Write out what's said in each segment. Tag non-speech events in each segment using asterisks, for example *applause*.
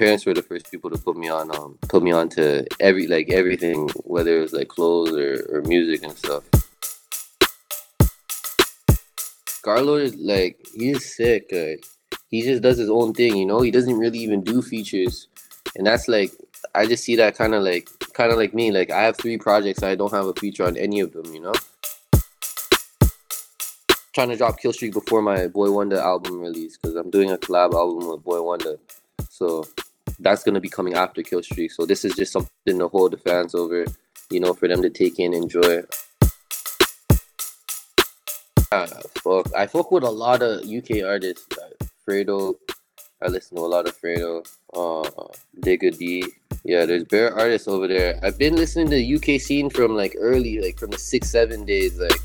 parents were the first people to put me on um put me on to every like everything, whether it was like clothes or, or music and stuff. Scarlxrd is like he's sick. Like, he just does his own thing, you know. He doesn't really even do features, and that's like I just see that kind of like kind of like me. Like I have three projects, I don't have a feature on any of them, you know. Trying to drop Kill Streak before my Boi-1da album release because I'm doing a collab album with Boi-1da, so that's gonna be coming after Kill Streak. So this is just something to hold the fans over, you know, for them to take in, enjoy. Ah, fuck. I fuck with a lot of UK artists. Like Fredo. I listen to a lot of Fredo. Uh, Digga D. Yeah, there's bare artists over there. I've been listening to the UK scene from like early, like from the six, seven days. Like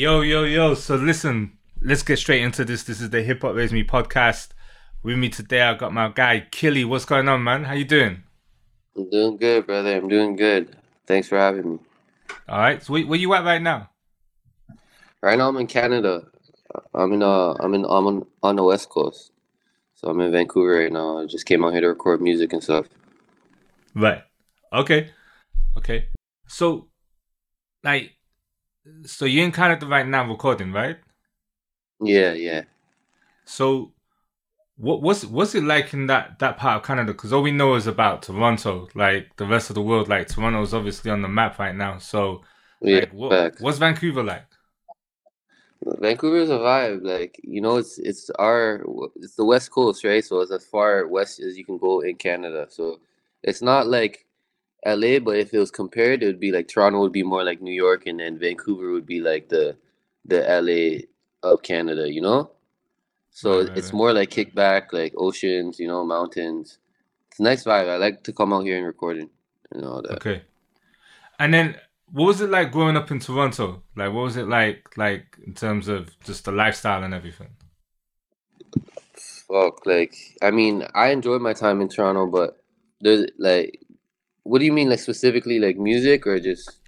yo, yo, yo. So listen, let's get straight into this. This is the Hip Hop Raised Me podcast. With me today, I got my guy, Killy. What's going on, man? How you doing? I'm doing good, brother. I'm doing good. Thanks for having me. All right. So where, where you at right now? Right now, I'm in Canada. I'm in uh, I'm in I'm on, on the west coast. So I'm in Vancouver right now. I just came out here to record music and stuff. Right. Okay. Okay. So, like, so you're in Canada right now recording, right? Yeah, yeah. So, what what's what's it like in that that part of Canada? Because all we know is about Toronto. Like the rest of the world, like Toronto's obviously on the map right now. So, Yeah, like, what, what's Vancouver like? Vancouver's a vibe. Like you know, it's it's our it's the west coast, right? So it's as far west as you can go in Canada. So it's not like LA, but if it was compared, it would be like Toronto would be more like New York, and then Vancouver would be like the the LA of Canada. You know, so Right, it's right. more like kickback, like oceans, you know, mountains. It's a nice vibe. I like to come out here and recording and all that. Okay. And then what was it like growing up in Toronto? Like what was it like like in terms of just the lifestyle and everything? Fuck, like I mean, I enjoyed my time in Toronto, but there's like, what do you mean, like specifically, like music or just?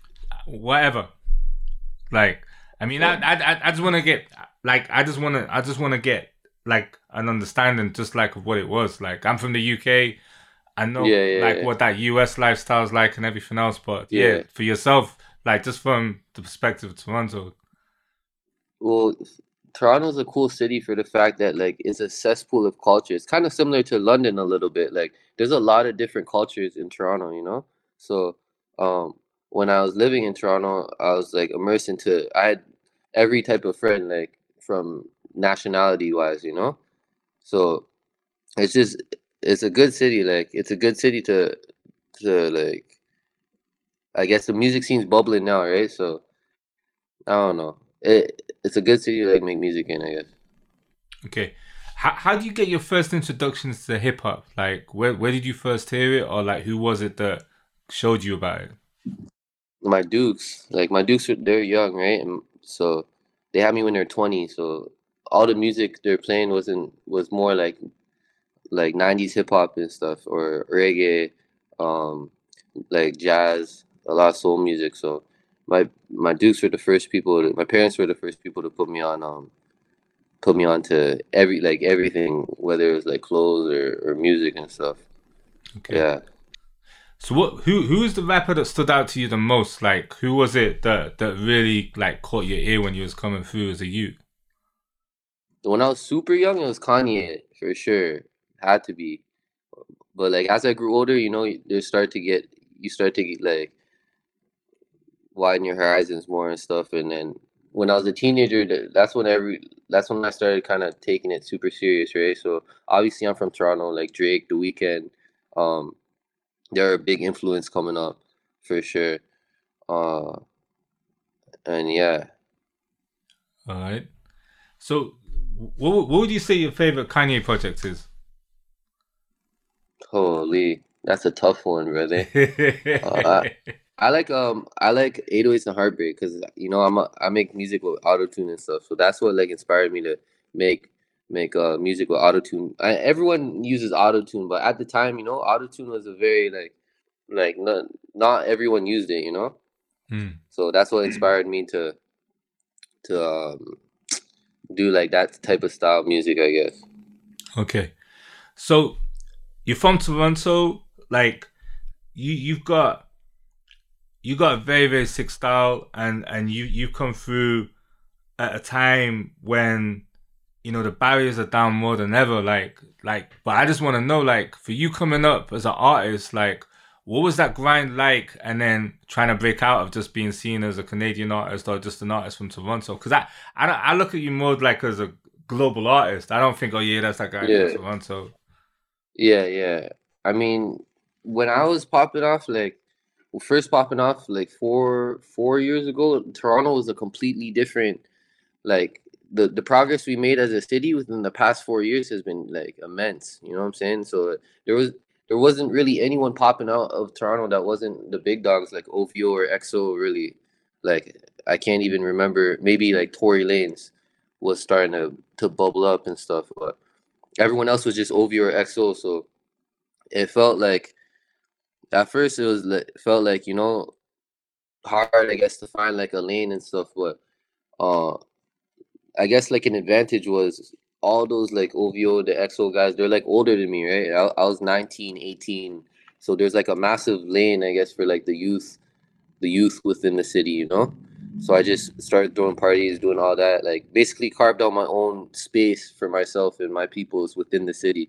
Whatever. Like I mean I I I- I just want to get like I just want to I just want to get like an understanding just like of what it was. Like I'm from the UK. I know Yeah, yeah, like yeah. what that US lifestyle's like and everything else, but yeah, Yeah. for yourself, like just from the perspective of Toronto. Well, Toronto's a cool city for the fact that like it's a cesspool of culture. It's kind of similar to London a little bit. Like there's a lot of different cultures in Toronto, you know. So, um, when I was living in Toronto, I was like immersed into. I had every type of friend, like from nationality wise, you know. So, it's just it's a good city. Like it's a good city to to like. I guess the music scene's bubbling now, right? So, I don't know. It it's a good city to like make music in, I guess. Okay. How how do you get your first introductions to hip hop? Like where where did you first hear it or like who was it that showed you about it? My Dukes, like my Dukes, they're young, right? And so they had me when they're twenty. So all the music they're playing wasn't was more like like '90s hip hop and stuff, or reggae, um, like jazz, a lot of soul music. So my my Dukes were the first people. To, my parents were the first people to put me on um put me on to every like everything, whether it was like clothes or, or music and stuff. Okay. Yeah. So what who who is the rapper that stood out to you the most? Like who was it that that really like caught your ear when you was coming through as a youth? When I was super young, it was Kanye for sure. Had to be. But like as I grew older, you know, you start to get you start to get like widen your horizons more and stuff. And then when I was a teenager, that's when every that's when I started kind of taking it super serious, right? So obviously I'm from Toronto, like Drake, The Weeknd, um, they're a big influence coming up for sure. Uh, and yeah, All right. So what what would you say your favorite Kanye project is? holy, that's a tough one, brother. *laughs* I- I like um I like 808s and Heartbreak because you know I'm a, I make music with auto tune and stuff, so that's what like inspired me to make make uh music with autotune. Everyone uses autotune, but at the time, you know, autotune was a very like like not not everyone used it, you know. Mm. So that's what inspired me to to um do like that type of style music, I guess. Okay, so you're from Toronto, like you you've got you got a very very sick style, and and you you've come through at a time when you know the barriers are down more than ever. Like like, but I just want to know, like, for you coming up as an artist, like. What was that grind like, and then trying to break out of just being seen as a Canadian artist or just an artist from Toronto? Because I, I, I look at you more like as a global artist. I don't think, oh yeah, that's that guy Yeah. from Toronto. Yeah, yeah. I mean, when I was popping off, like first popping off, like four four years ago, Toronto was a completely different. Like the the progress we made as a city within the past four years has been like immense. You know what I'm saying? So there was there wasn't really anyone popping out of Toronto that wasn't the big dogs like OVO or XO. Really, like I can't even remember. Maybe like Tory Lanez was starting to to bubble up and stuff, but everyone else was just OVO or XO. So it felt like at first it was like felt like you know hard I guess to find like a lane and stuff, but uh I guess like an advantage was all those like OVO, the XO guys, they're like older than me, right? I, I was 19, 18. So there's like a massive lane, I guess, for like the youth, the youth within the city, you know? So I just started throwing parties, doing all that, like basically carved out my own space for myself and my peoples within the city.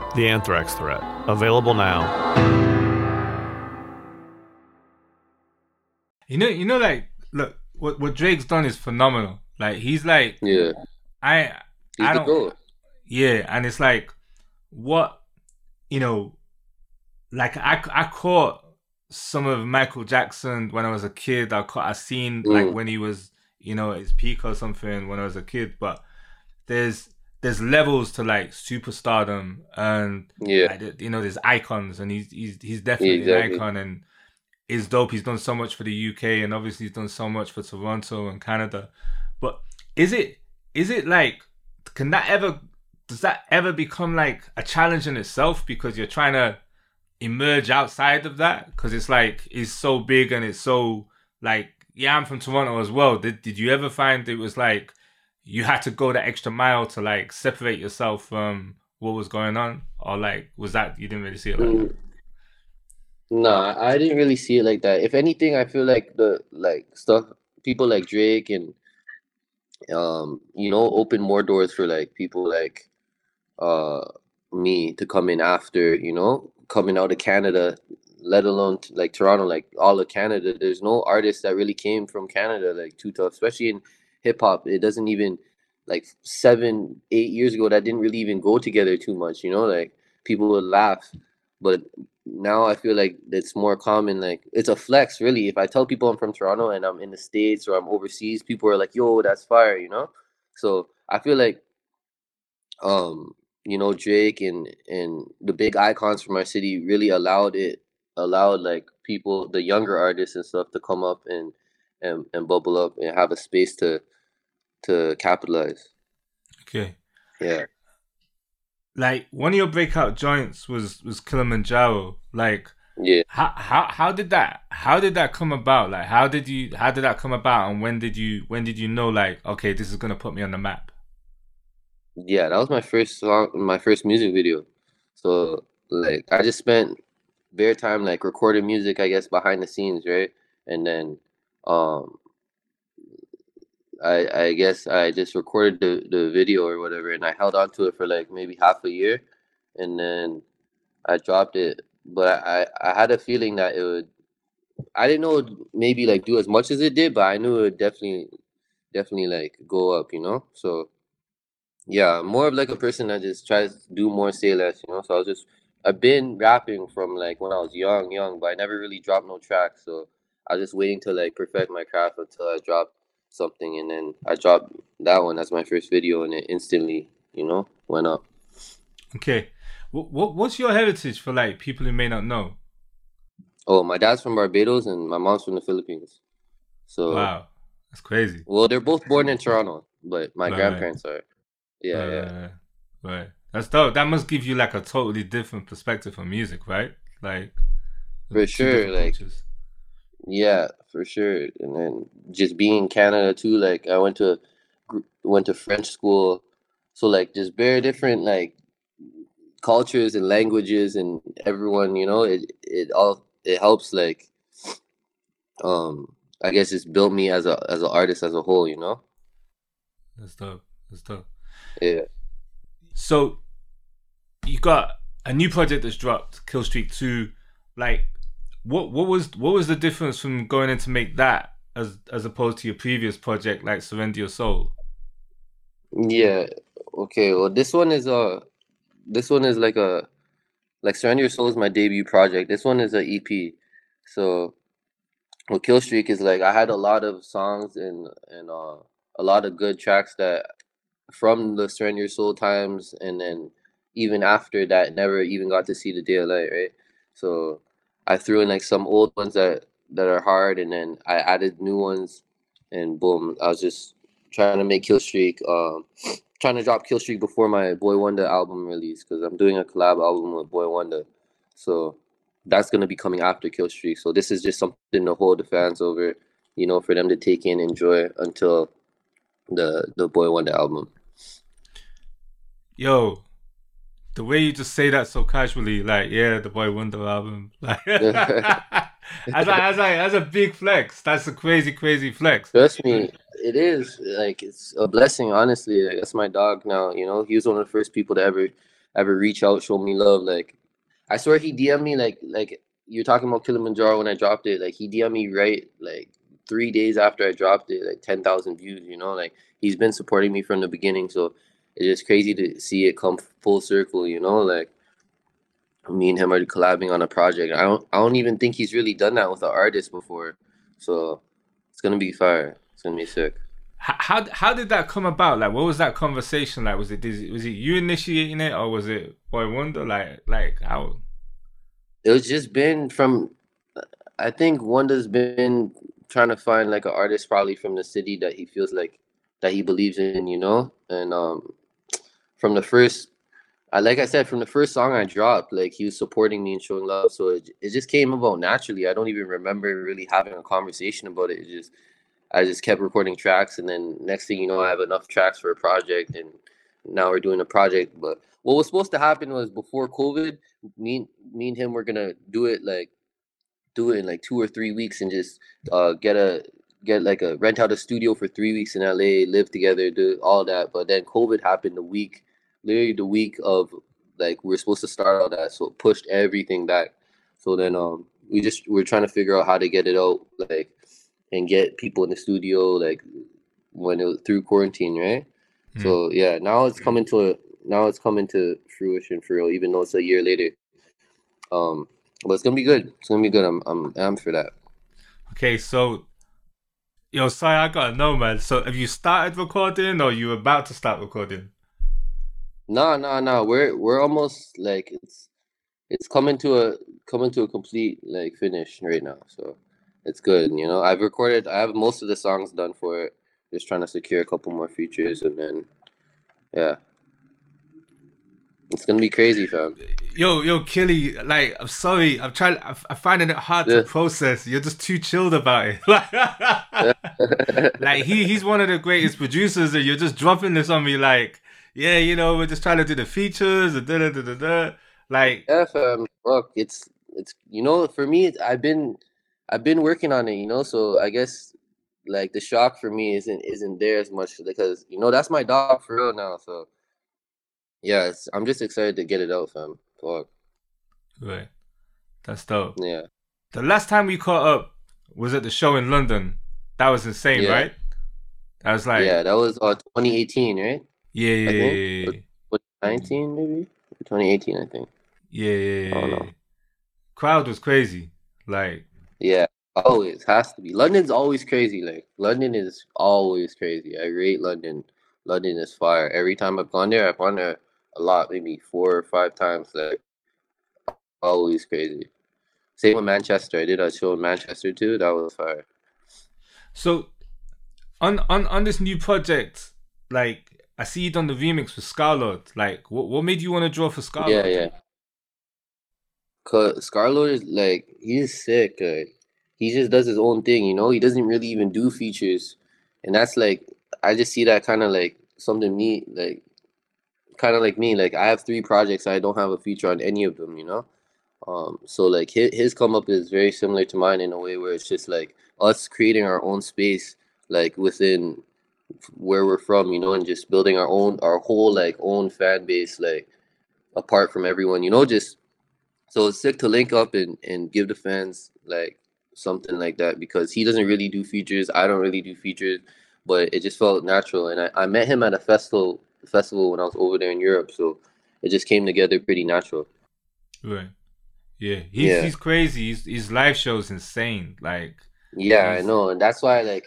The Anthrax Threat. Available now. You know, you know, like, look, what what Drake's done is phenomenal. Like, he's like, Yeah. I, He's I don't, goat. yeah, and it's like, what, you know, like I I caught some of Michael Jackson when I was a kid. I caught, I seen like Mm. when he was, you know, at his peak or something when I was a kid. But there's there's levels to like superstardom and Yeah. like, you know, there's icons, and he's he's he's definitely exactly. an icon, and is dope. He's done so much for the UK, and obviously he's done so much for Toronto and Canada. But is it is it like can that ever does that ever become like a challenge in itself because you're trying to emerge outside of that because it's like it's so big and it's so like yeah I'm from Toronto as well. Did did you ever find it was like you had to go the extra mile to like separate yourself from what was going on or like was that you didn't really see it like that? Mm. Nah, I didn't really see it like that. If anything, I feel like the like stuff people like Drake and um you know open more doors for like people like uh me to come in after, you know, coming out of Canada, let alone like Toronto, like all of Canada. There's no artist that really came from Canada like too tough, especially in hip hop. It doesn't even like seven, eight years ago that didn't really even go together too much, you know, like people would laugh. But now I feel like it's more common. Like it's a flex, really. If I tell people I'm from Toronto and I'm in the states or I'm overseas, people are like, "Yo, that's fire," you know. So I feel like, um, you know, Drake and and the big icons from our city really allowed it, allowed like people, the younger artists and stuff, to come up and and and bubble up and have a space to to capitalize. okay Yeah. like one of your breakout joints was was Killamanjaro like Yeah. how how how did that how did that come about like how did you how did that come about and when did you when did you know like okay this is gonna put me on the map Yeah, that was my first song, my first music video. So like I just spent bare time like recording music, I guess, behind the scenes, right? And then um I I guess I just recorded the, the video or whatever and I held on to it for like maybe half a year and then I dropped it. But I, I had a feeling that it would I didn't know maybe like do as much as it did, but I knew it would definitely definitely like go up, you know? So yeah, more of like a person that just tries to do more, say less, you know. So I was just I've been rapping from like when I was young, young, but I never really dropped no tracks. So I was just waiting to like perfect my craft until I dropped something, and then I dropped that one as my first video, and it instantly, you know, went up. Okay, what, what what's your heritage for like people who may not know? Oh, my dad's from Barbados and my mom's from the Philippines. So wow, that's crazy. Well, they're both born in Toronto, but my Right. grandparents are. Yeah, yeah. Uh, right. That's dope. That must give you like a totally different perspective on music, right? Like For sure, like- cultures. Yeah, for sure. And then just being in Canada too, like I went to gr- went to French school, so like just very different like cultures and languages and everyone, you know, it it all it helps like um I guess it's built me as a as an artist as a whole, you know? That's dope. That's dope. Yeah. So you got a new project that's dropped, Kill Streak Two. Like, what what was what was the difference from going in to make that as as opposed to your previous project, like Surrender Your Soul? Yeah. Okay. Well, this one is a this one is like a like Surrender Your Soul is my debut project. This one is a EP. So well Kill Streak is like I had a lot of songs and and uh a lot of good tracks that from the Surrender Your Soul times and then even after that never even got to see the day of light, right? So I threw in like some old ones that that are hard and then I added new ones and boom, I was just trying to make Kill Streak um *sniffs* trying to drop Kill Streak before my Boi-1da album release because I'm doing a collab album with Boi-1da. So that's gonna be coming after Kill Streak. So this is just something to hold the fans over, you know, for them to take in, enjoy until the the Boi-1da album. Yo, the way you just say that so casually, like yeah, the Boi-1da album, *laughs* like *laughs* as a as a big flex. That's a crazy, crazy flex. Trust me, it is like it's a blessing. Honestly, like, that's my dog now. You know, he was one of the first people to ever ever reach out, show me love. Like, I swear he DM'd me like like you're talking about Killamanjaro when I dropped it. Like he DM'd me right like three days after I dropped it, like ten thousand views. You know, like he's been supporting me from the beginning. So it's just crazy to see it come full circle. You know, like me and him are collabing on a project. I don't I don't even think he's really done that with an artist before. So it's gonna be fire. It's gonna be sick. How, how did that come about? Like, what was that conversation like? Was it was it you initiating it, or was it Boi-1da? Like, like how? It was just been from I think Wonder's been trying to find like an artist probably from the city that he feels like that he believes in, you know? And um from the first I like I said, from the first song I dropped, like he was supporting me and showing love. So it, it just came about naturally. I don't even remember really having a conversation about it. It just I just kept recording tracks and then next thing you know I have enough tracks for a project and now we're doing a project. But what was supposed to happen was before COVID, me me and him were gonna do it like do it in like two or three weeks and just uh get a get like a rent out a studio for three weeks in LA, live together, do all that. But then COVID happened the week, literally the week of like we are supposed to start all that, so it pushed everything back. So then um we just we're trying to figure out how to get it out like and get people in the studio like when it was through quarantine, right? Hmm. So yeah, now it's coming to a, now it's coming to fruition for real, even though it's a year later. Um, but it's gonna be good. It's gonna be good. I'm I'm amped for that. Okay, so yo, sorry, I gotta know, man. So, have you started recording, or you about to start recording? No, no, no. We're we're almost like it's it's coming to a coming to a complete like finish right now. So it's good. You know, I've recorded. I have most of the songs done for it. Just trying to secure a couple more features, and then yeah, it's gonna be crazy, fam. Yo, yo, Killy, like, I'm sorry, I'm trying, I'm, I'm finding it hard Yeah. to process. You're just too chilled about it. Like, *laughs* *laughs* like he, he's one of the greatest producers, and you're just dropping this on me, like, yeah, you know, we're just trying to do the features, da da da da da. Like, Yeah, fam. Look, it's it's you know, for me, it's, I've been I've been working on it, you know. So I guess like the shock for me isn't isn't there as much because you know that's my dog for real now. So yeah, it's, I'm just excited to get it out, fam. Fuck. right, that's dope. Yeah. The last time we caught up was at the show in London. That was insane, Yeah. right? That was like, yeah, that was uh 2018, right? Yeah, yeah, yeah, yeah. What 19 maybe? 2018, I think. yeah, yeah, I don't yeah, know. yeah. Crowd was crazy. Like, Yeah, always has to be. London's always crazy. Like London is always crazy. I rate London. London is fire. Every time I've gone there, I've gone there a lot, maybe four or five times. Like always crazy. Same with Manchester. I did a show in Manchester too. That was fire. so on on on this new project, like, I see you done the remix for Scarlxrd. Like, what what made you want to draw for Scarlxrd? Yeah, yeah. Cause Scarlxrd is like he's sick. He just does his own thing, you know. He doesn't really even do features, and that's like I just see that kind of like something me like kind of like me. Like I have three projects, I don't have a feature on any of them, you know. Um, so like his his come up is very similar to mine in a way where it's just like us creating our own space, like within where we're from, you know, and just building our own our whole like own fan base, like apart from everyone, you know, just so it's sick to link up and, and give the fans like something like that because he doesn't really do features. I don't really do features, but it just felt natural. And I, I met him at a festival festival when I was over there in Europe, so it just came together pretty natural. Right. Yeah. He's Yeah. he's crazy. He's, his live show is insane. Like, Yeah, I know, and that's why like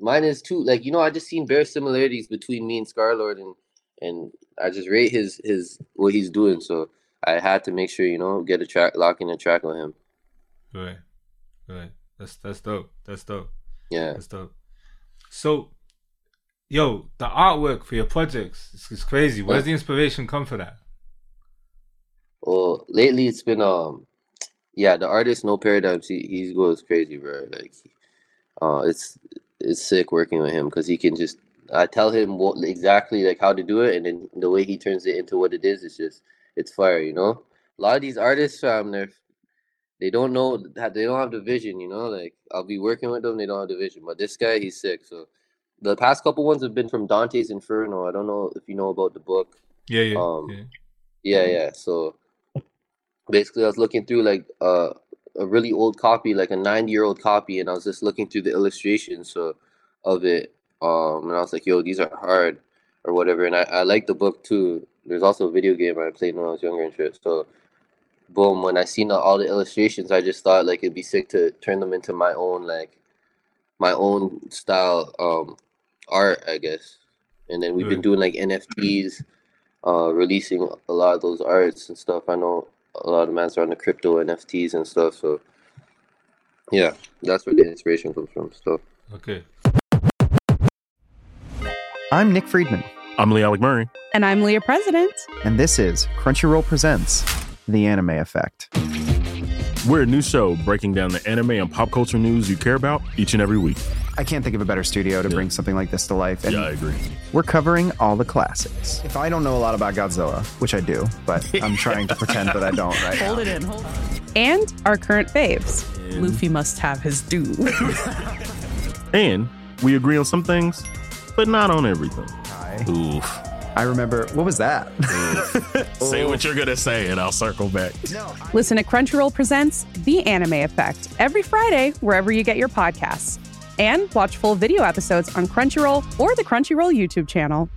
mine is too. Like you know, I just seen bare similarities between me and Scarlxrd, and and I just rate his his what he's doing. So I had to make sure you know get a track, lock in a track on him. right, right. That's that's dope. That's dope. Yeah. That's dope. So, yo, the artwork for your projects is, is crazy. Where's the inspiration come for that? Well, lately it's been um, yeah, the artist No Paradigms. He he goes crazy, bro. Like, uh, it's it's sick working with him because he can just I tell him what exactly like how to do it, and then the way he turns it into what it is, it's just it's fire, you know. A lot of these artists, um, they're they don't know that they don't have the vision, you know. Like I'll be working with them, they don't have the vision, but this guy, he's sick. So the past couple ones have been from Dante's Inferno. I don't know if you know about the book. Yeah, yeah, Um, yeah. Yeah, yeah. So basically, I was looking through like uh, a really old copy, like a 90 year old copy, and I was just looking through the illustrations so, of it. Um, and I was like, yo, these are hard or whatever. And I, I like the book too. There's also a video game I played when I was younger and shit. So, boom, when I seen all the illustrations, I just thought like it'd be sick to turn them into my own, like, my own style um, art, I guess. And then we've been doing like NFTs uh, releasing a lot of those arts and stuff. I know a lot of mans are on the crypto NFTs and stuff. So yeah, that's where the inspiration comes from. So Okay. I'm Nick Friedman, I'm Lee Alec Murray. And I'm Leah President. and this is Crunchyroll Presents The Anime Effect. We're a new show breaking down the anime and pop culture news you care about each and every week. I can't think of a better studio to bring something like this to life. And Yeah, I agree. we're covering all the classics. If I don't know a lot about Godzilla, which I do, but I'm *laughs* trying to pretend that I don't right Hold now. it in, hold it. And our current faves. Luffy must have his due. *laughs* And we agree on some things, but not on everything. Hi. Oof. I remember, what was that? Say what you're gonna say, and I'll circle back. Listen to Crunchyroll Presents The Anime Effect every Friday, wherever you get your podcasts. And watch full video episodes on Crunchyroll or the Crunchyroll YouTube channel.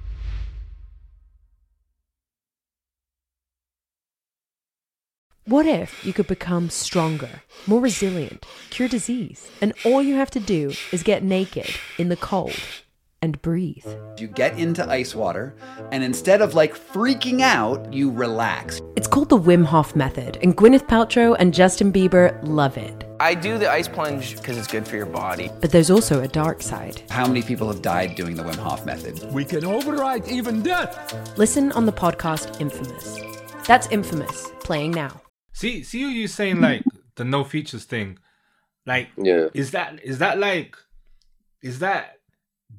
What if you could become stronger, more resilient, cure disease, and all you have to do is get naked in the cold and breathe? You get into ice water, and instead of like freaking out, you relax. It's called the Wim Hof Method, and Gwyneth Paltrow and Justin Bieber love it. I do the ice plunge because it's good for your body. But there's also a dark side. How many people have died doing the Wim Hof method? We can override even death. Listen on the podcast Infamous. That's Infamous, playing now. See, see you're saying like the no features thing. Like, yeah, is that is that like, is that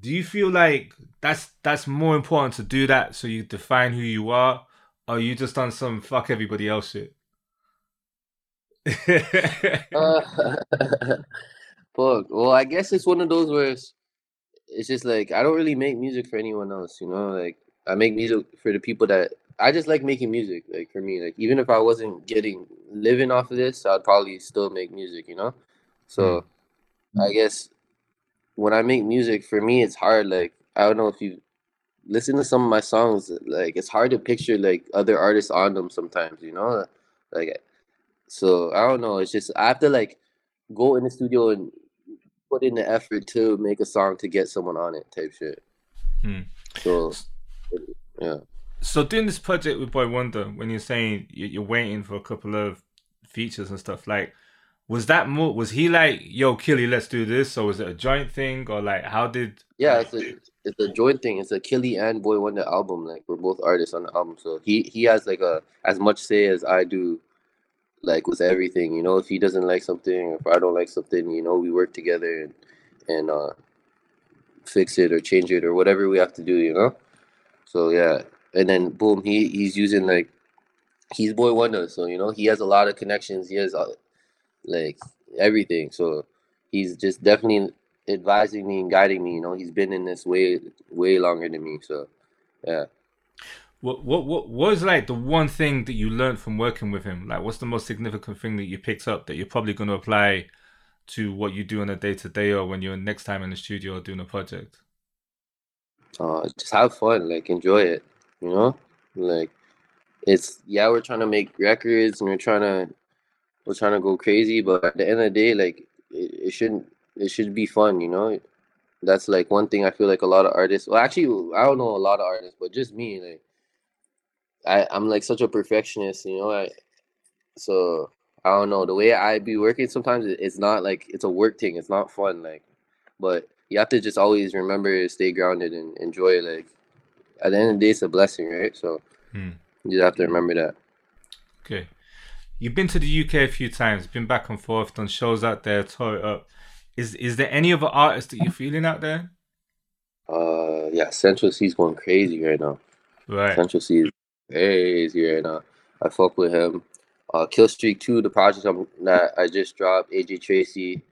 do you feel like that's that's more important to do that so you define who you are, or you just done some fuck everybody else shit? *laughs* uh, *laughs* fuck. Well, I guess it's one of those where it's, it's just like I don't really make music for anyone else, you know. Like I make music for the people that I just like making music. Like for me, like even if I wasn't getting living off of this, I'd probably still make music, you know. So I guess when I make music, for me, it's hard. Like I don't know if you listen to some of my songs, like it's hard to picture like other artists on them sometimes, you know. Like so I don't know. It's just I have to like go in the studio and put in the effort to make a song to get someone on it, type shit. Hmm. So yeah. So doing this project with Boi-1da, when you're saying you- you're waiting for a couple of features and stuff, like was that more? Was he like, "Yo, Killy, let's do this," or was it a joint thing, or like how did? Yeah, it's a it's a joint thing. It's a Killy and Boi-1da album. Like we're both artists on the album, so he he has like a as much say as I do, like with everything. You know, if he doesn't like something, if I don't like something, you know, we work together and and uh fix it or change it or whatever we have to do. You know, so yeah, and then boom, he he's using like he's Boi-1da, so you know he has a lot of connections. He has uh, like everything, so he's just definitely advising me and guiding me. You know, he's been in this way way longer than me. So, yeah. What what what was like the one thing that you learned from working with him? Like, what's the most significant thing that you picked up that you're probably going to apply to what you do on a day to day or when you're next time in the studio or doing a project? Uh, just have fun, like enjoy it. You know, like it's yeah, we're trying to make records and we're trying to we're trying to go crazy, but at the end of the day, like it, it shouldn't it should be fun. You know, that's like one thing I feel like a lot of artists. Well, actually, I don't know a lot of artists, but just me, like I I'm like such a perfectionist. You know, I so I don't know the way I be working. Sometimes it's not like it's a work thing. It's not fun. Like, but you have to just always remember to stay grounded and enjoy. Like, at the end of the day, it's a blessing, right? So Hmm. you just have to remember that. Okay. You've been to the UK a few times, been back and forth, done shows out there, tore it up. Is is there any other artists that you're feeling out there? Uh, yeah, Central Cee's going crazy right now. Right. Central Cee is crazy right now. I fuck with him. Uh, Kill Streak Two, the project I'm, that I just dropped, AJ Tracey,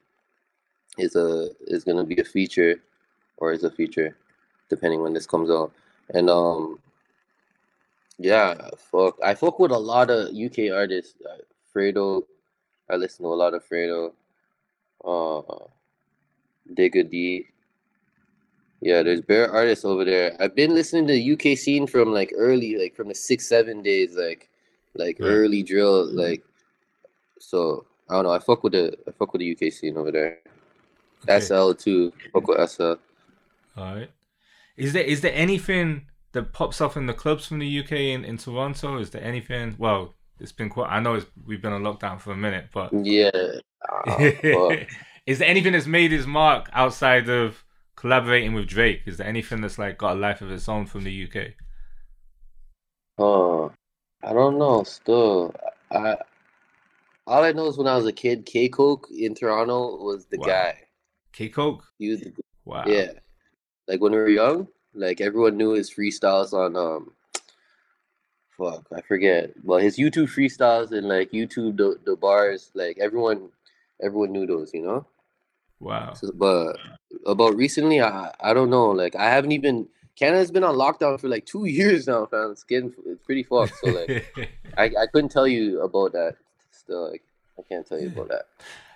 is a is gonna be a feature, or is a feature, depending when this comes out. And um, yeah, fuck, I fuck with a lot of UK artists. Uh, Fredo, I listen to a lot of Fredo. Uh, Digga D. Yeah, there's bare artists over there. I've been listening to the UK scene from like early, like from the six seven days, like like Right. early drill, like. So I don't know. I fuck with the I fuck with the UK scene over there. Okay. SL too. Fuck with SL. All right. Is there is there anything that pops up in the clubs from the UK in, in Toronto? Is there anything? Well, it's been quite. I know it's, we've been on lockdown for a minute, but Yeah. Ah, fuck. *laughs* is there anything that's made his mark outside of collaborating with Drake? Is there anything that's like got a life of its own from the UK? Oh, I don't know. Still, I all I know is when I was a kid, K Koke in Toronto was the Wow. guy. K Koke. He was the Wow. Yeah. Like when we were young, like everyone knew his freestyles on um fuck, I forget. Well his YouTube freestyles and like YouTube the, the bars, like everyone everyone knew those, you know? Wow. So, but about recently I I don't know. Like I haven't even Canada's been on lockdown for like two *laughs* years now, fam. It's getting it's pretty fucked. So like *laughs* I, I couldn't tell you about that still like I can't tell you about that.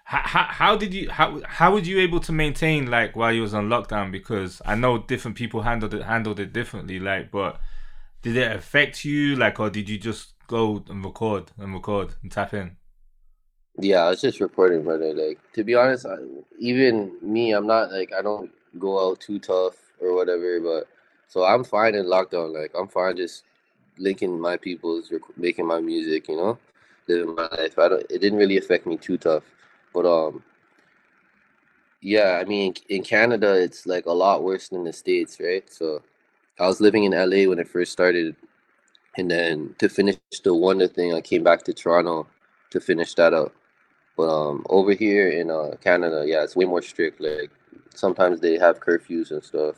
How, how, did you how how were you able to maintain like while you was on lockdown? Because I know different people handled it handled it differently. Like, but did it affect you? Like, or did you just go and record and record and tap in? Yeah, I was just recording, brother. Like to be honest, I, even me, I'm not like I don't go out too tough or whatever. But so I'm fine in lockdown. Like I'm fine just linking my people's, rec- making my music. You know, living my life. I don't. It didn't really affect me too tough. But um, yeah, I mean, in Canada, it's like a lot worse than the states, right? So I was living in LA when it first started, and then to finish the Wonder thing, I came back to Toronto to finish that up. But um, over here in uh, Canada, yeah, it's way more strict. Like sometimes they have curfews and stuff.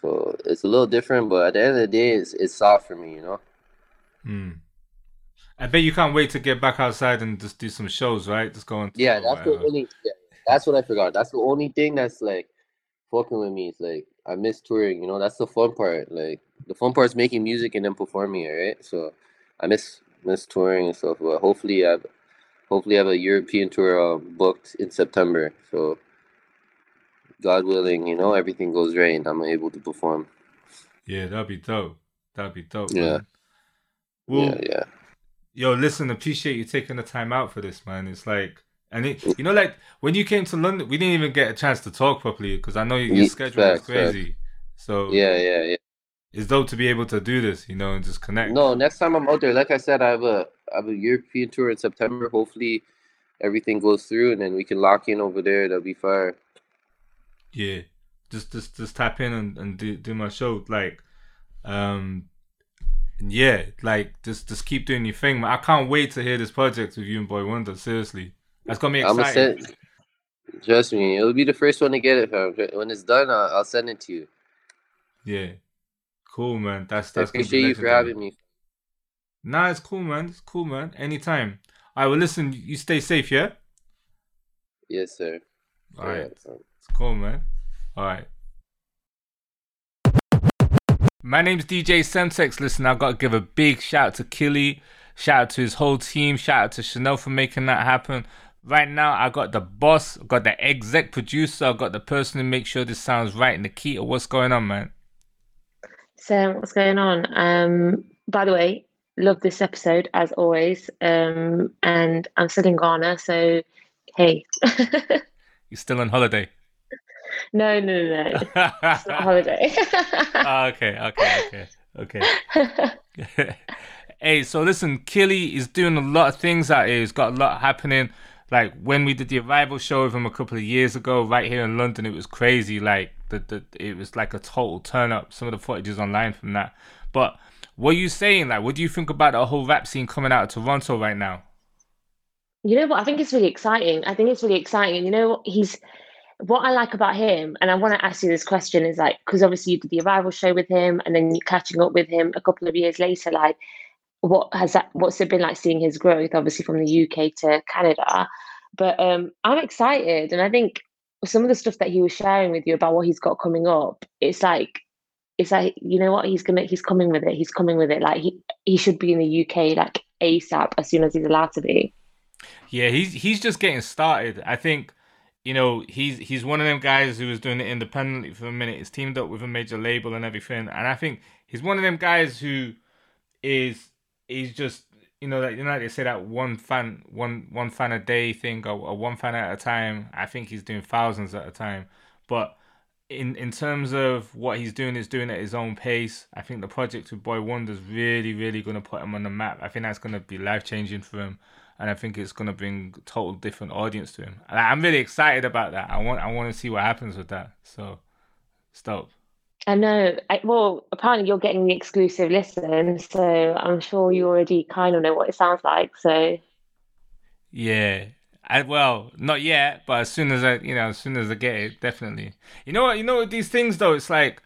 So it's a little different, but at the end of the day, it's it's soft for me, you know. Hmm. I bet you can't wait to get back outside and just do some shows, right? Just going. Yeah, that's the only. Yeah, that's what I forgot. That's the only thing that's like fucking with me. It's like I miss touring. You know, that's the fun part. Like the fun part is making music and then performing it, right? So I miss miss touring and stuff. But hopefully, I have, hopefully I have a European tour um, booked in September. So God willing, you know, everything goes right and I'm able to perform. Yeah, that'd be dope. That'd be dope. Yeah. Man. Well, yeah, yeah. Yo, listen, appreciate you taking the time out for this, man. It's like, and it, you know, like when you came to London, we didn't even get a chance to talk properly because I know your Yeah, schedule is crazy. So Yeah, yeah, yeah. it's dope to be able to do this, you know, and just connect. No, next time I'm out there, like I said, I have a I have a European tour in September. Hopefully, everything goes through and then we can lock in over there. That'll be fire. Yeah, just just just tap in and, and do do my show like, um, yeah, like just just keep doing your thing, man. I can't wait to hear this project with you and Boi-1da. Seriously, that's gonna be exciting. send. Trust me, it'll be the first one to get it, fam. When it's done, I'll, I'll send it to you. Yeah, cool, man. That's I that's. gonna appreciate you for having me. Nah, it's cool, man. It's cool, man. Anytime. All right, will listen, you stay safe, yeah? Yes, sir. All right. Yeah. It's cool, man. All right. My name's DJ Semtex. Listen, I've got to give a big shout out to Killy, shout out to his whole team, shout out to Chanel for making that happen. Right now, I got the boss, I got the exec producer, I got the person who makes sure this sounds right, in the key. Nikita. What's going on, man? So what's going on? Um, by the way, love this episode as always. Um, and I'm still in Ghana, so hey. *laughs* You're still on holiday? No, no, no, no. it's not a holiday. *laughs* Ah, okay, okay, okay, okay. *laughs* hey, so listen, Killy is doing a lot of things out here. He's got a lot happening. Like when we did the arrival show with him a couple of years ago, right here in London, it was crazy. Like the, the it was like a total turn up. Some of the footage is online from that. But what are you saying? Like, what do you think about the whole rap scene coming out of Toronto right now? You know what? I think it's really exciting. I think it's really exciting. You know what? He's what I like about him, and I want to ask you this question is like, because obviously you did the arrival show with him, and then you're catching up with him a couple of years later. Like, what has that? What's it been like seeing his growth, obviously from the UK to Canada? But um, I'm excited, and I think some of the stuff that he was sharing with you about what he's got coming up, it's like, it's like you know what he's gonna, he's coming with it. He's coming with it. Like he he should be in the UK like ASAP as soon as he's allowed to be. Yeah, he's he's just getting started. I think, you know, he's he's one of them guys who was doing it independently for a minute. He's teamed up with a major label and everything, and I think he's one of them guys who is is just you know that you know they say that one fan one one fan a day thing or, or one fan at a time. I think he's doing thousands at a time, but. In, in terms of what he's doing, is doing at his own pace. I think the project with Boi-1da's really, really going to put him on the map. I think that's going to be life changing for him and I think it's gonna bring a total different audience to him. And I'm really excited about that. I want I want to see what happens with that. So, dope. I know. I, well, apparently you're getting the exclusive listen, so I'm sure you already kind of know what it sounds like. So Yeah. I, well, not yet, but as soon as I, you know, as soon as I get it, definitely. You know what? You know what? These things though, it's like,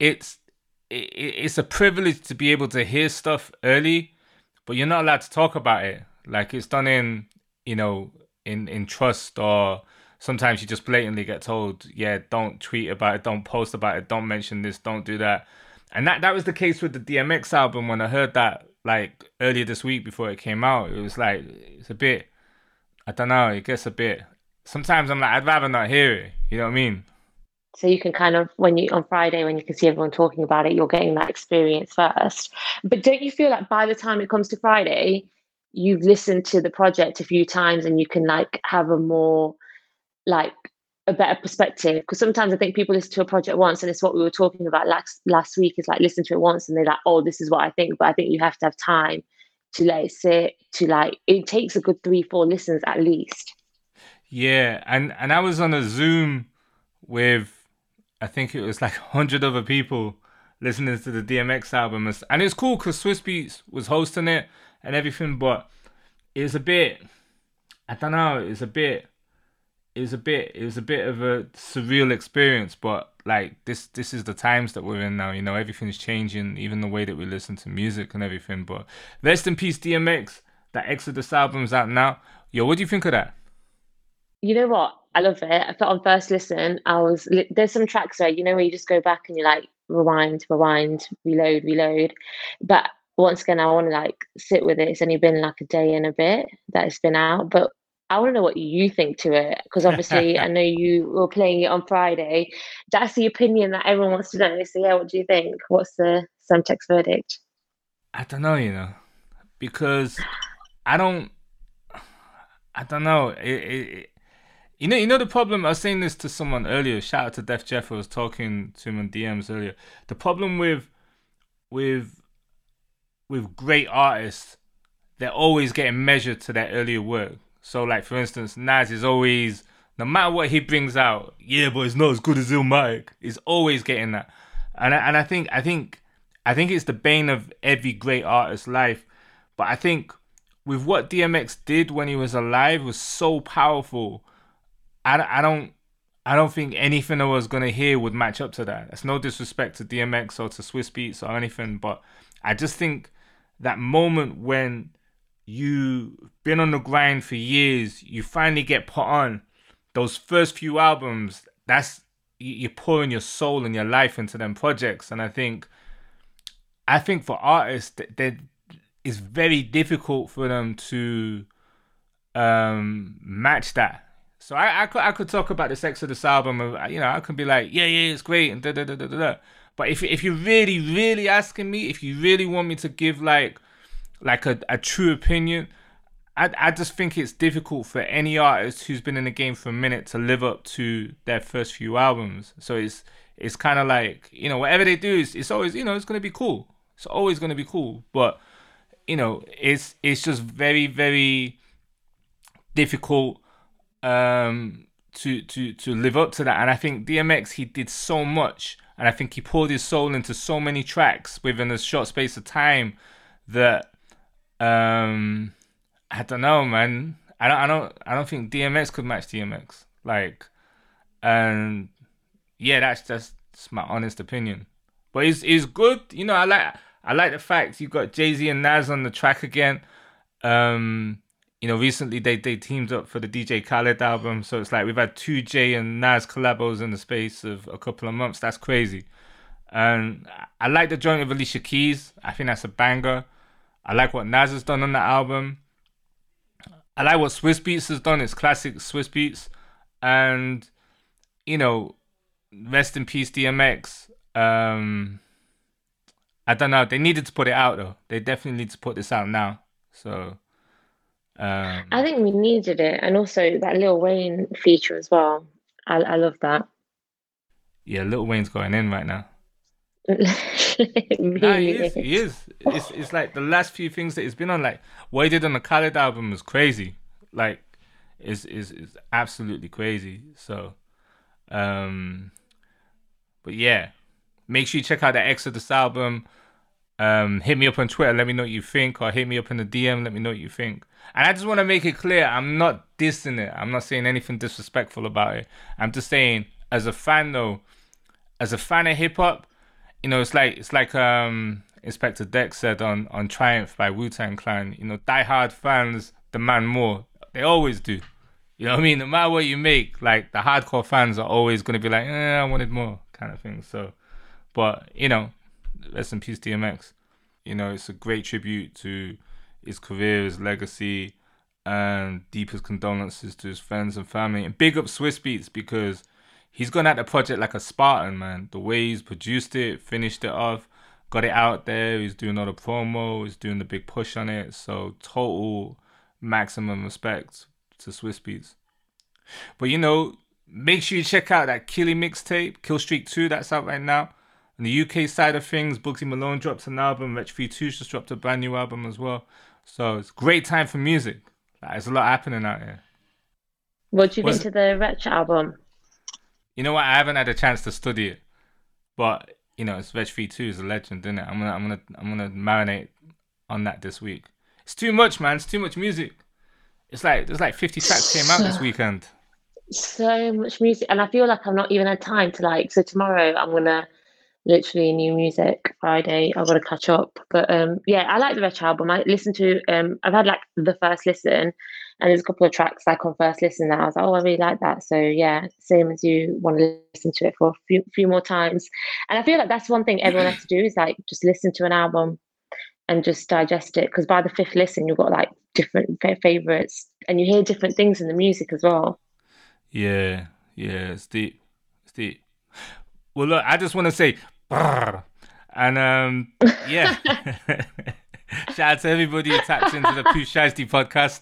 it's, it, it's a privilege to be able to hear stuff early, but you're not allowed to talk about it. Like it's done in, you know, in in trust or sometimes you just blatantly get told, yeah, don't tweet about it, don't post about it, don't mention this, don't do that. And that that was the case with the DMX album when I heard that like earlier this week before it came out. It was like it's a bit I don't know, it gets a bit sometimes I'm like I'd rather not hear it. You know what I mean? so you can kind of when you on Friday when you can see everyone talking about it, you're getting that experience first. But don't you feel like by the time it comes to Friday, you've listened to the project a few times and you can like have a more like a better perspective. Because sometimes I think people listen to a project once and it's what we were talking about last last week. Is like listen to it once and they're like oh this is what I think but I think you have to have time to let it sit to like it takes a good three four listens at least. Yeah, and and I was on a Zoom with I think it was like hundred other people listening to the DMX album, and and it's cool because Swizz Beatz was hosting it and everything, but it's a bit I don't know, it's a bit it was a bit it was a bit of a surreal experience but like this this is the times that we're in now you know everything's changing even the way that we listen to music and everything but rest in peace dmx that exodus album's out now yo what do you think of that You know what? I love it. I thought on first listen, I was there's some tracks where you know where you just go back and you're like rewind, rewind, reload, reload. But once again, I want to like sit with it. It's only been like a day and a bit that it's been out, but I want to know what you think to it because obviously *laughs* I know you were playing it on Friday. That's the opinion that everyone wants to know. So yeah, what do you think? What's the Semtex verdict? I don't know, you know, because I don't, I don't know. It, it, it- you know, you know the problem. I was saying this to someone earlier. Shout out to Def Jeff. I was talking to him on DMs earlier. The problem with, with, with great artists, they're always getting measured to their earlier work. So, like for instance, Nas is always, no matter what he brings out, yeah, but it's not as good as Illmatic. He's always getting that, and I, and I think I think I think it's the bane of every great artist's life. But I think with what DMX did when he was alive was so powerful. I, I don't I don't think anything I was gonna hear would match up to that. That's no disrespect to DMX or to Swizz Beatz or anything, but I just think that moment when you've been on the grind for years, you finally get put on those first few albums. That's you- you're pouring your soul and your life into them projects, and I think I think for artists that it's very difficult for them to um match that. So I, I could I could talk about the sex of this album of you know I could be like yeah yeah it's great and da da da da da. But if if you're really really asking me if you really want me to give like like a, a true opinion, I I just think it's difficult for any artist who's been in the game for a minute to live up to their first few albums. So it's it's kind of like you know whatever they do is it's always you know it's gonna be cool. It's always gonna be cool, but you know it's it's just very very difficult um to to to live up to that and i think dmx he did so much and i think he poured his soul into so many tracks within a short space of time that um i don't know man. I don't i don't i don't think dmx could match dmx like and yeah that's just that's my honest opinion. But it's, it's good you know i like i like the fact you got jay-z and nas on the track again. Um you know, recently they, they teamed up for the DJ Khaled album. So it's like we've had two Jay and Nas collabos in the space of a couple of months. That's crazy. And I like the joint with Alicia Keys. I think that's a banger. I like what Nas has done on that album. I like what Swizz Beatz has done. It's classic Swizz Beatz. And, you know, rest in peace, DMX. Um, I don't know. They needed to put it out, though. They definitely need to put this out now. So. Um, I think we needed it, and also that Lil Wayne feature as well. I I love that. yeah, Lil Wayne's going in right now. *laughs* It Nah, he is. He is. It's it's like the last few things that he's been on. Like what he did on the Khaled album was crazy. Like, is is is absolutely crazy. So, um, but yeah, make sure you check out the Exodus album. Um, hit me up on Twitter. Let me know what you think, or hit me up in the DM. Let me know what you think. And I just want to make it clear, I'm not dissing it. I'm not saying anything disrespectful about it. I'm just saying, as a fan though, as a fan of hip hop, you know, it's like it's like um Inspectah Deck said on on Triumph by Wu Tang Clan. You know, diehard fans demand more. They always do. You know what I mean? No matter what you make, like the hardcore fans are always gonna be like, eh, I wanted more, kind of thing. So, but you know, rest in peace, DMX. You know, it's a great tribute to his career, his legacy, and deepest condolences to his friends and family. And big up Swizz Beatz because he's gone at the project like a Spartan, man. The way he's produced it, finished it off, got it out there. He's doing all the promo, he's doing the big push on it. So total maximum respect to Swizz Beatz. But you know, make sure you check out that Killy mixtape, Kill Streak 2, that's out right now. On the UK side of things, Bugsy Malone dropped an album, Wretch 32 just dropped a brand new album as well. So it's a great time for music. Like, there's a lot happening out here. What do you think to the Wretch album? You know what? I haven't had a chance to study it, but you know, it's Veg V Two is a legend, isn't it? I'm gonna, I'm gonna, I'm gonna marinate on that this week. It's too much, man. It's too much music. It's like there's like 50 tracks came out this weekend. so much music, and I feel like I've not even had time to like. So tomorrow I'm gonna literally new music Friday. I've got to catch up, but um, yeah, I like the Wretch album. I listened to um, I've had like the first listen, and there's a couple of tracks like on first listen that I was like, oh, I really like that. So yeah, same as you want to listen to it for a few few more times, and I feel like that's one thing everyone has to do is like just listen to an album and just digest it because by the fifth listen you've got like different favorites and you hear different things in the music as well yeah yeah it's deep it's deep well look i just want to say and um yeah *laughs* shout out to everybody who tapped into the Pooh Shiesty podcast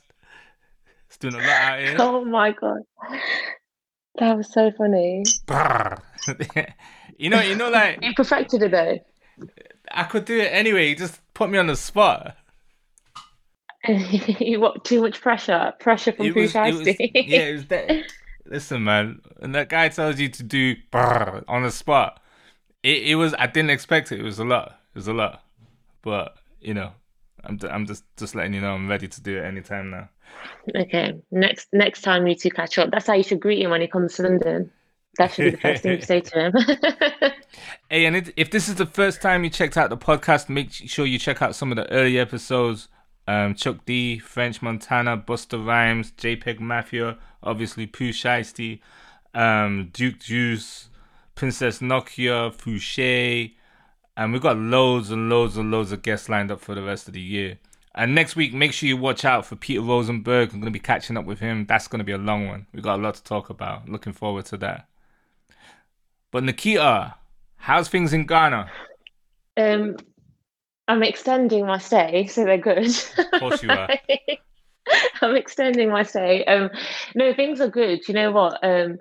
it's doing a lot out here oh my god that was so funny *laughs* you know you know like you perfected it though I could do it anyway. You just put me on the spot. *laughs* you what? Too much pressure? Pressure from Pooh Shiesty? Yeah, it was that. Listen, man, and that guy tells you to do on the spot. It, it was. I didn't expect it. It was a lot. It was a lot, but you know, I'm I'm just just letting you know I'm ready to do it anytime now. Okay, next next time you two catch up. That's how you should greet him when he comes to London. That should be the first thing to say to him. *laughs* hey, and it, if this is the first time you checked out the podcast, make sure you check out some of the early episodes. Um, Chuck D, French Montana, Busta Rhymes, JPEG Mafia, obviously Pooh Shiesty, um, Duke Deuce, Princess Nokia, Fousheé, and we've got loads and loads and loads of guests lined up for the rest of the year. And next week, make sure you watch out for Peter Rosenberg. I'm going to be catching up with him. That's going to be a long one. We've got a lot to talk about. Looking forward to that. But Nikita, how's things in Ghana? Um, I'm extending my stay, so they're good. Of course you are. *laughs* I'm extending my stay. Um, no, things are good. You know what? Um,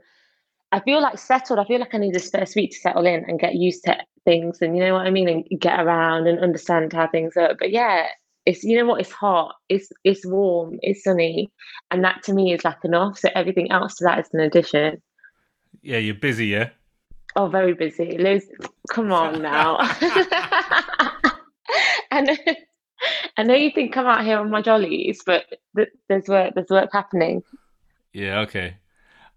I feel like settled. I feel like I need this first week to settle in and get used to things, and you know what I mean, and get around and understand how things are. But yeah, it's you know what? It's hot. It's it's warm. It's sunny, and that to me is like enough. So everything else to that is an addition. Yeah, you're busy, yeah. Oh, very busy. Liz, come *laughs* on now. *laughs* and I know you think I'm out here on my jollies, but th- there's work. There's work happening. Yeah. Okay.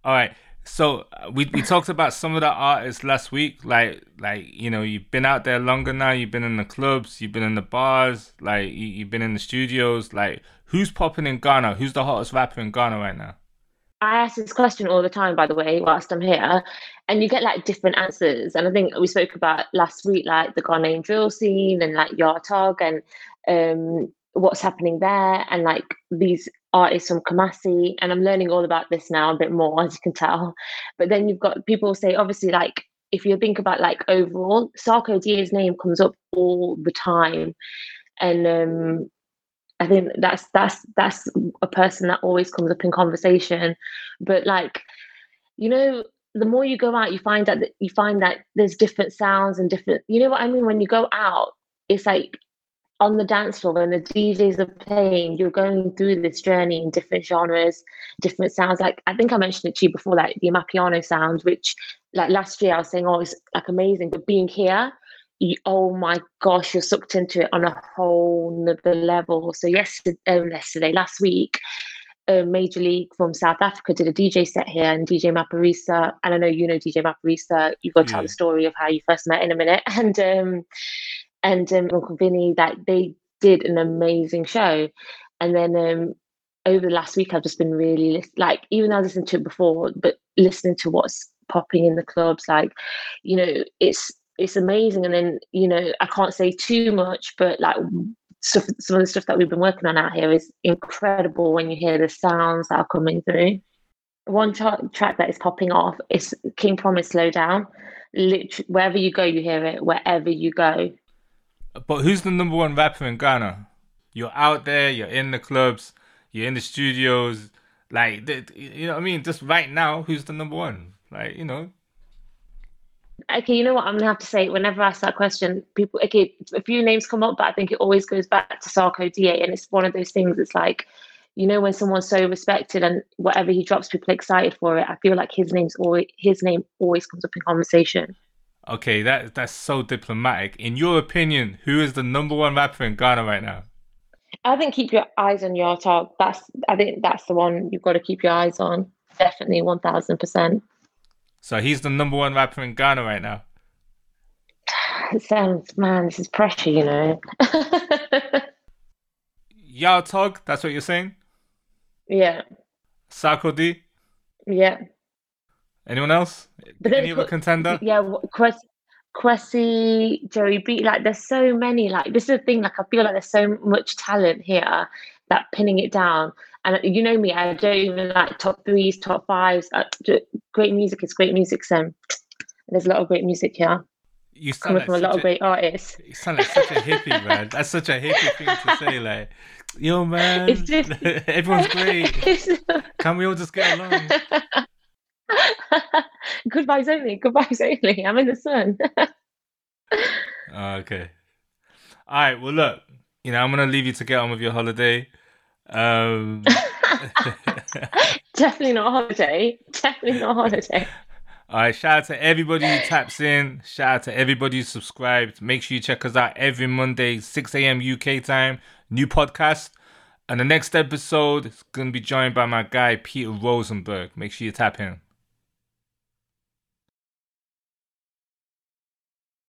All right. So uh, we we talked about some of the artists last week. Like like you know you've been out there longer now. You've been in the clubs. You've been in the bars. Like you, you've been in the studios. Like who's popping in Ghana? Who's the hottest rapper in Ghana right now? I ask this question all the time, by the way, whilst I'm here, and you get like different answers. And I think we spoke about last week, like the Ghanaian drill scene and like Yaw Tog and um, what's happening there, and like these artists from Kumasi. And I'm learning all about this now a bit more, as you can tell. But then you've got people say, obviously, like if you think about like overall, Sarko Sarkodie's name comes up all the time, and um, I think that's that's that's a person that always comes up in conversation. But like, you know, the more you go out, you find that you find that there's different sounds and different. You know what I mean? When you go out, it's like on the dance floor when the DJs are playing, you're going through this journey in different genres, different sounds. Like I think I mentioned it to you before, like the Amapiano sound, which like last year I was saying, oh, it's like amazing. But being here, you, oh my gosh, you're sucked into it on a whole nother level. So yesterday, um, yesterday, last week, uh, Major League from South Africa did a DJ set here, and DJ Maphorisa, and I know you know DJ Maphorisa. You've got to tell the story of how you first met in a minute, *laughs* and um, and um, Uncle Vinny, that they did an amazing show, and then um, over the last week, I've just been really like, even though I listened to it before, but listening to what's popping in the clubs, like, you know, it's it's amazing. And then, you know, I can't say too much, but like stuff, some of the stuff that we've been working on out here is incredible when you hear the sounds that are coming through. One tra- track that is popping off is King Promise Slow Down. Literally, wherever you go, you hear it, wherever you go. But who's the number one rapper in Ghana? You're out there, you're in the clubs, you're in the studios. Like, you know what I mean? Just right now, who's the number one? Like, you know, okay, you know what? I'm gonna have to say whenever I ask that question, people okay, a few names come up, but I think it always goes back to Sarko Sarkodie, and it's one of those things. It's like, you know, when someone's so respected and whatever he drops, people excited for it. I feel like his name's always his name always comes up in conversation. Okay, that that's so diplomatic. In your opinion, who is the number one rapper in Ghana right now? I think keep your eyes on Yaw Tog. That's I think that's the one you've got to keep your eyes on. definitely one thousand percent. So he's the number one rapper in Ghana right now. It sounds, man, this is pressure, you know. *laughs* Yaw Tog, that's what you're saying? yeah, Sarkodie? yeah. Anyone else? But Any other contender? Yeah, Quest, Kwesi, Joey B. Like, there's so many. Like, this is the thing. Like, I feel like there's so much talent here that pinning it down. And you know me, I don't even like top threes, top fives. Uh, great music is great music. So there's a lot of great music here You sound coming like from a lot such of great artists. You sound like such a hippie, man. That's such a hippie thing to say. Like, yo, *laughs* man, It's just- *laughs* everyone's great. *laughs* Can we all just get along? *laughs* good vibes only. Good vibes only. I'm in the sun. *laughs* Okay. All right. Well, look, you know, I'm gonna leave you to get on with your holiday. Um, *laughs* Definitely not a holiday. Definitely not a holiday. all right. Shout out to everybody who taps in. Shout out to everybody who subscribed. Make sure you check us out every Monday, 6 a.m. UK time. New podcast. And the next episode is gonna be joined by my guy Peter Rosenberg. Make sure you tap in.